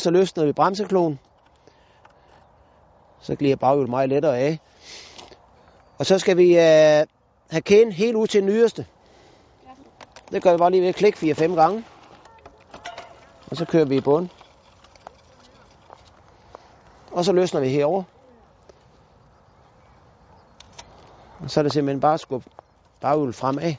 Så løsner vi bremsekloen. Så glider baghjulet meget lettere af. Og så skal vi øh, have kæden helt ud til den yderste. Det gør vi bare lige ved at klikke 4-5 gange. Og så kører vi i bund. Og så løsner vi herover. Og så er det simpelthen bare at skubbe baghjulet fremad.